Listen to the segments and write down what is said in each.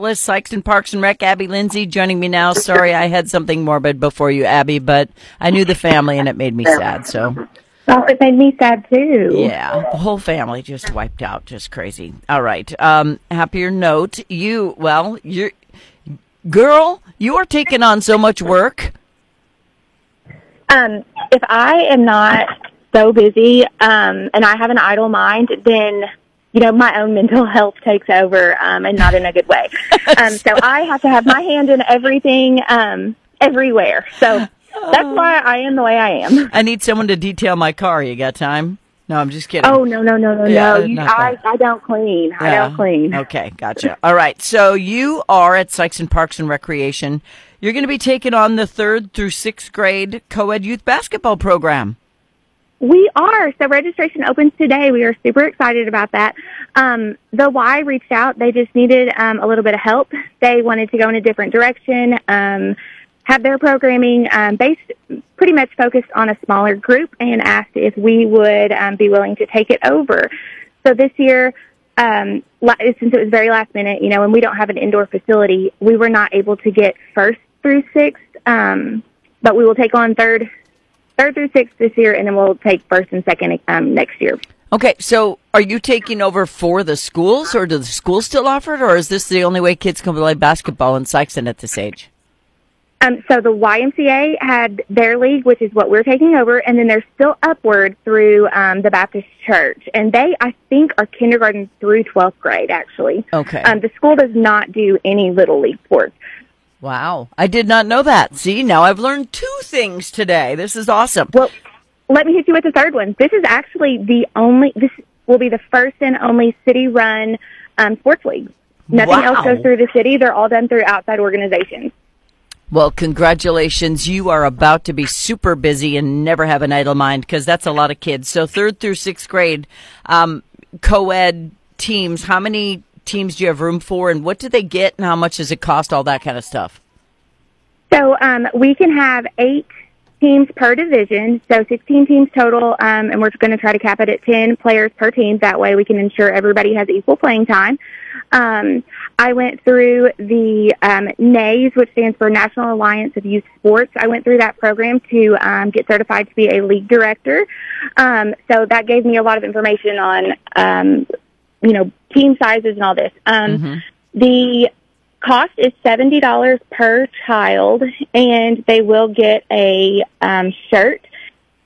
Sikeston Parks and Rec, Abbi Lindsey, joining me now. Sorry, I had something morbid before you, Abbi, but I knew the family and it made me sad. So, Oh, it made me sad too. yeah, the whole family just wiped out, just crazy. All right, um, happier note. You, well, you're, girl, you are taking on so much work. Um, if I am not so busy um, and I have an idle mind, then you know my own mental health takes over, um, and not in a good way. um, so I have to have my hand in everything, um, everywhere. So that's why I am the way I am. I need someone to detail my car. You got time? No, I'm just kidding. Oh no no no no Yeah, no! You, I. I don't clean. I don't clean. Okay, gotcha. All right. So you are at Sikeston Parks and Recreation. You're going to be taking on the third through sixth grade co-ed youth basketball program. We are. So registration opens today. We are super excited about that. Um, the Y reached out. They just needed um, a little bit of help. They wanted to go in a different direction, um, have their programming um, based pretty much focused on a smaller group and asked if we would um, be willing to take it over. So this year, um, since it was very last minute, you know, and we don't have an indoor facility, we were not able to get first through sixth, um, but we will take on third third through sixth this year, and then we'll take first and second um, next year. Okay, so are you taking over for the schools, or do the schools still offer it, or is this the only way kids can play basketball in Sikeston at this age? Um, so the YMCA had their league, which is what we're taking over, and then they're still upward through um, the Baptist Church, and they, I think, are kindergarten through twelfth grade. Actually, Okay. um, the school does not do any little league sports. Wow, I did not know that. See, now I've learned two things today. This is awesome. Well, let me hit you with the third one. This is actually the only. This will be the first and only city-run um, sports league. Nothing Wow. else goes through the city. They're all done through outside organizations. Well, congratulations. You are about to be super busy and never have an idle mind because that's a lot of kids. So third through sixth grade, um, co-ed teams, how many teams do you have room for and what do they get and how much does it cost? All that kind of stuff. So um, we can have eight teams per division, so 16 teams total, um, and we're going to try to cap it at 10 players per team. That way we can ensure everybody has equal playing time. Um, I went through the um, NAYS, which stands for National Alliance of Youth Sports. I went through that program to um, get certified to be a league director. Um, so that gave me a lot of information on, um, you know, team sizes and all this. Um, The cost is seventy dollars per child, and they will get a um, shirt,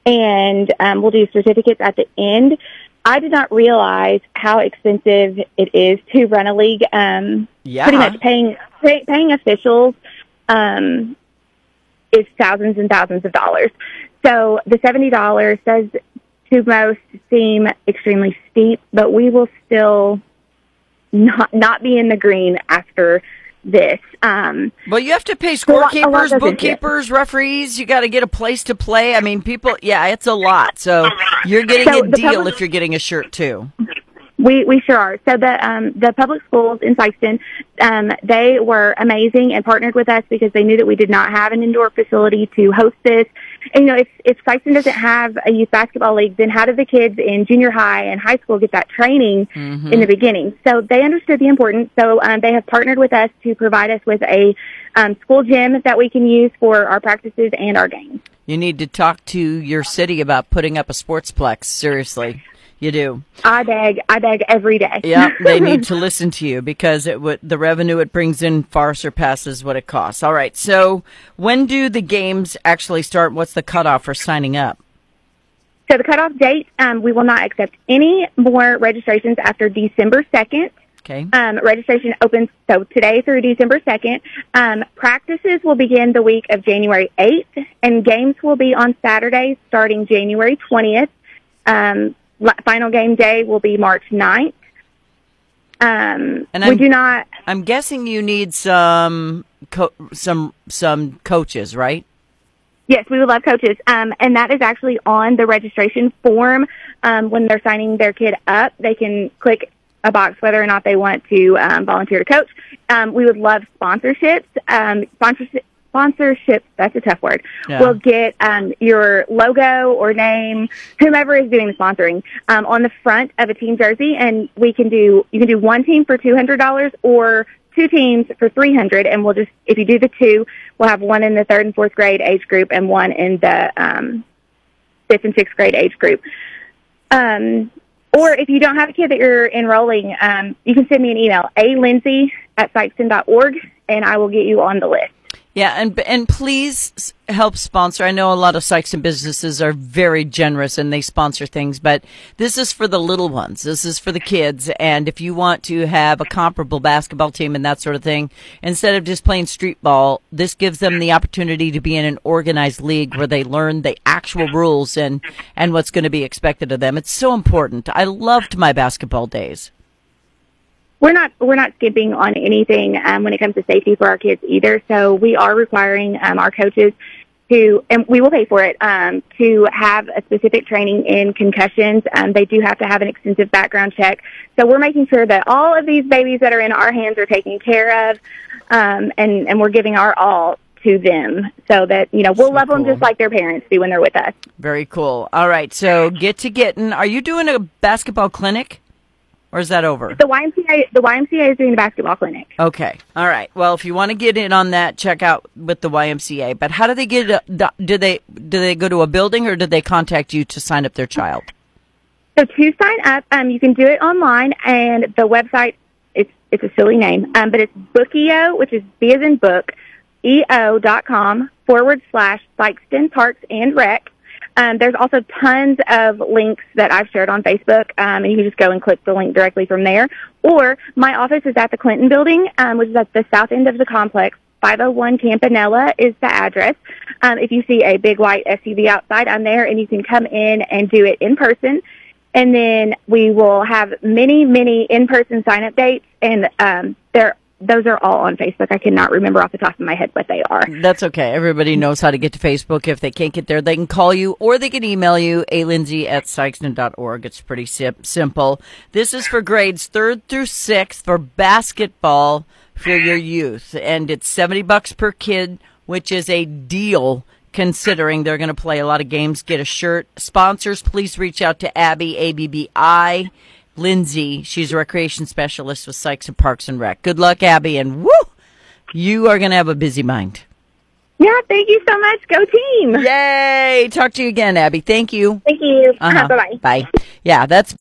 and um, we'll do certificates at the end. I did not realize how expensive it is to run a league. Um, Yeah. pretty much paying pay, paying officials um, is thousands and thousands of dollars. So the seventy dollars does to most seem extremely steep, but we will still not not be in the green after this. Um, Well, you have to pay scorekeepers, it. bookkeepers, referees. You got to get a place to play. I mean, people, yeah, it's a lot. So you're getting So a deal public- if you're getting a shirt too. We we sure are. So the um, the public schools in Sikeston, um, they were amazing and partnered with us because they knew that we did not have an indoor facility to host this. And you know, if if Sikeston doesn't have a youth basketball league, then how do the kids in junior high and high school get that training in the beginning? So they understood the importance. So um, they have partnered with us to provide us with a um, school gym that we can use for our practices and our games. You need to talk to your city about putting up a sportsplex. Seriously, you do. I beg, I beg every day. Yeah, they need to listen to you because it would the revenue it brings in far surpasses what it costs. All right, so when do the games actually start? What's the cutoff for signing up? So the cutoff date, um, we will not accept any more registrations after December 2nd. Okay, Um, registration opens so today through December 2nd. Um, practices will begin the week of January 8th, and games will be on Saturdays starting January 20th. Um, la- final game day will be March 9th. Um, And we I'm- do not I'm guessing you need some co- some some coaches, right? Yes, we would love coaches. Um, and that is actually on the registration form. Um, when they're signing their kid up, they can click a box whether or not they want to um, volunteer to coach. Um, we would love sponsorships. Um, sponsorship, sponsorships, that's a tough word. Yeah. We'll get um, your logo or name, whomever is doing the sponsoring, um, on the front of a team jersey, and we can do you can do one team for two hundred dollars or two teams for 300 and we'll just, if you do the two, we'll have one in the third and fourth grade age group and one in the, um, fifth and sixth grade age group. Um, or if you don't have a kid that you're enrolling, um, you can send me an email, a lindsey at sikeston.org, and I will get you on the list. Yeah, and and please help sponsor. I know a lot of Sikeston businesses are very generous and they sponsor things, but this is for the little ones. This is for the kids. And if you want to have a comparable basketball team and that sort of thing, instead of just playing street ball, this gives them the opportunity to be in an organized league where they learn the actual rules and and what's going to be expected of them. It's so important. I loved my basketball days we're not we're not skipping on anything um, when it comes to safety for our kids either. So we are requiring um, our coaches to, and we will pay for it, um, to have a specific training in concussions. Um, they do have to have an extensive background check. So we're making sure that all of these babies that are in our hands are taken care of, um, and and we're giving our all to them so that you know we'll so love cool. them just like their parents do when they're with us. Very cool. All right, so get to getting. Are you doing a basketball clinic? Or is that over? The YMCA, the YMCA is doing the basketball clinic. Okay. All right. Well, if you want to get in on that, check out with the YMCA. But how do they get? Do they do they go to a building or do they contact you to sign up their child? So to sign up, um, you can do it online, and the website it's it's a silly name, um, but it's Bookeo, which is B as in book, eo dot com forward slash Sikeston Parks and Rec. Um, there's also tons of links that I've shared on Facebook, um, and you can just go and click the link directly from there. Or my office is at the Clinton Building, um, which is at the south end of the complex. 501 Campanella is the address. Um, if you see a big white SUV outside, I'm there, and you can come in and do it in person. And then we will have many, many in-person sign-up dates, and um, they're those are all on Facebook. I cannot remember off the top of my head what they are. That's okay. Everybody knows how to get to Facebook. If they can't get there, they can call you or they can email you, a lindsey at sikeston.org. It's pretty sim- simple. This is for grades third through sixth for basketball for your youth. And it's 70 bucks per kid, which is a deal considering they're going to play a lot of games, get a shirt. Sponsors, please reach out to Abbi, A-B-B-I Lindsey. She's a recreation specialist with Sikeston Parks and Rec. Good luck, Abbi, and woo! You are going to have a busy mind. Yeah, thank you so much. Go team. Yay! Talk to you again, Abbi. Thank you. Thank you. Uh-huh. Bye-bye. Bye. Yeah, that's